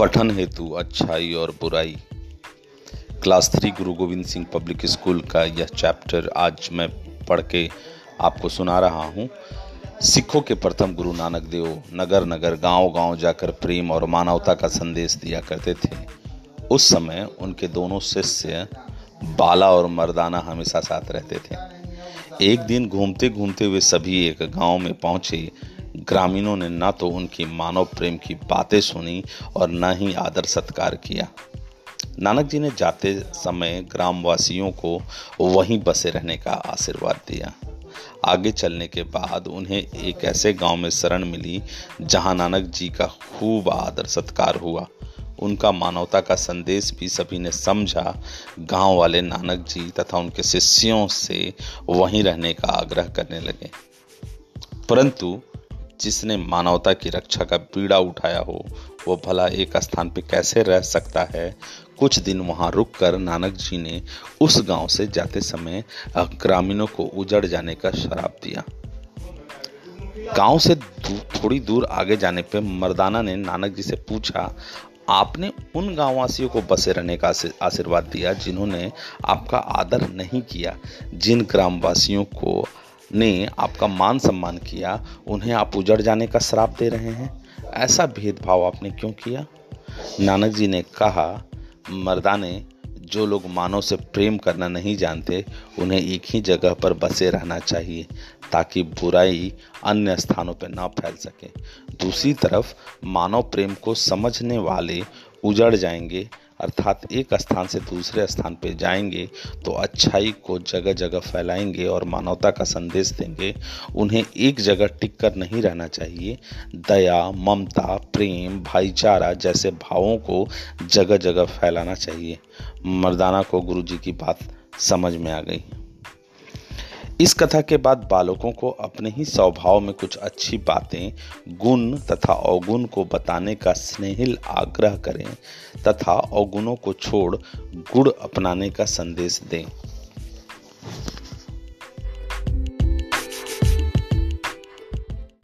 पठन हेतु अच्छाई और बुराई। क्लास थ्री गुरु गोविंद सिंह पब्लिक स्कूल का यह चैप्टर आज मैं पढ़ के आपको सुना रहा हूँ। सिखों के प्रथम गुरु नानक देव नगर नगर गाँव गाँव जाकर प्रेम और मानवता का संदेश दिया करते थे। उस समय उनके दोनों शिष्य बाला और मर्दाना हमेशा साथ रहते थे। एक दिन घूमते घूमते हुए सभी एक गाँव में पहुँचे ग्रामीणों ने न तो उनकी मानव प्रेम की बातें सुनी और न ही आदर सत्कार किया। नानक जी ने जाते समय ग्रामवासियों को वहीं बसे रहने का आशीर्वाद दिया। आगे चलने के बाद उन्हें एक ऐसे गाँव में शरण मिली, जहाँ नानक जी का खूब आदर सत्कार हुआ। उनका मानवता का संदेश भी सभी ने समझा। गाँव वाले नानक जी तथा उनके शिष्यों से वहीं रहने का आग्रह करने लगे। परंतु जिसने मानवता की रक्षा का पीड़ा उठाया हो, वो भला एक स्थान पे कैसे रह सकता है? कुछ दिन वहाँ रुककर नानक जी ने उस गाँव से जाते समय ग्रामीणों को उजड़ जाने का शराब दिया। गाँव से थोड़ी दूर आगे जाने पर मर्दाना ने नानक जी से पूछा, आपने उन गांववासियों को बसे रहने का आशीर्वाद दिया जिन्होंने आपका आदर नहीं किया, जिन ग्रामवासियों को ने आपका मान सम्मान किया, उन्हें आप उजड़ जाने का श्राप दे रहे हैं। ऐसा भेदभाव आपने क्यों किया? नानक जी ने कहा मर्दाने जो लोग मानव से प्रेम करना नहीं जानते, उन्हें एक ही जगह पर बसे रहना चाहिए, ताकि बुराई अन्य स्थानों पर ना फैल सके। दूसरी तरफ़, मानव प्रेम को समझने वाले उजड़ जाएँगे अर्थात एक स्थान से दूसरे स्थान पर जाएँगे तो अच्छाई को जगह जगह फैलाएँगे और मानवता का संदेश देंगे। उन्हें एक जगह टिक कर नहीं रहना चाहिए। दया, ममता, प्रेम, भाईचारा जैसे भावों को जगह जगह फैलाना चाहिए। मर्दाना को गुरु जी की बात समझ में आ गई। इस कथा के बाद बालकों को अपने ही स्वभाव में कुछ अच्छी बातें, गुण तथा अवगुण को बताने का स्नेहिल आग्रह करें तथा अवगुणों को छोड़ गुण अपनाने का संदेश दें।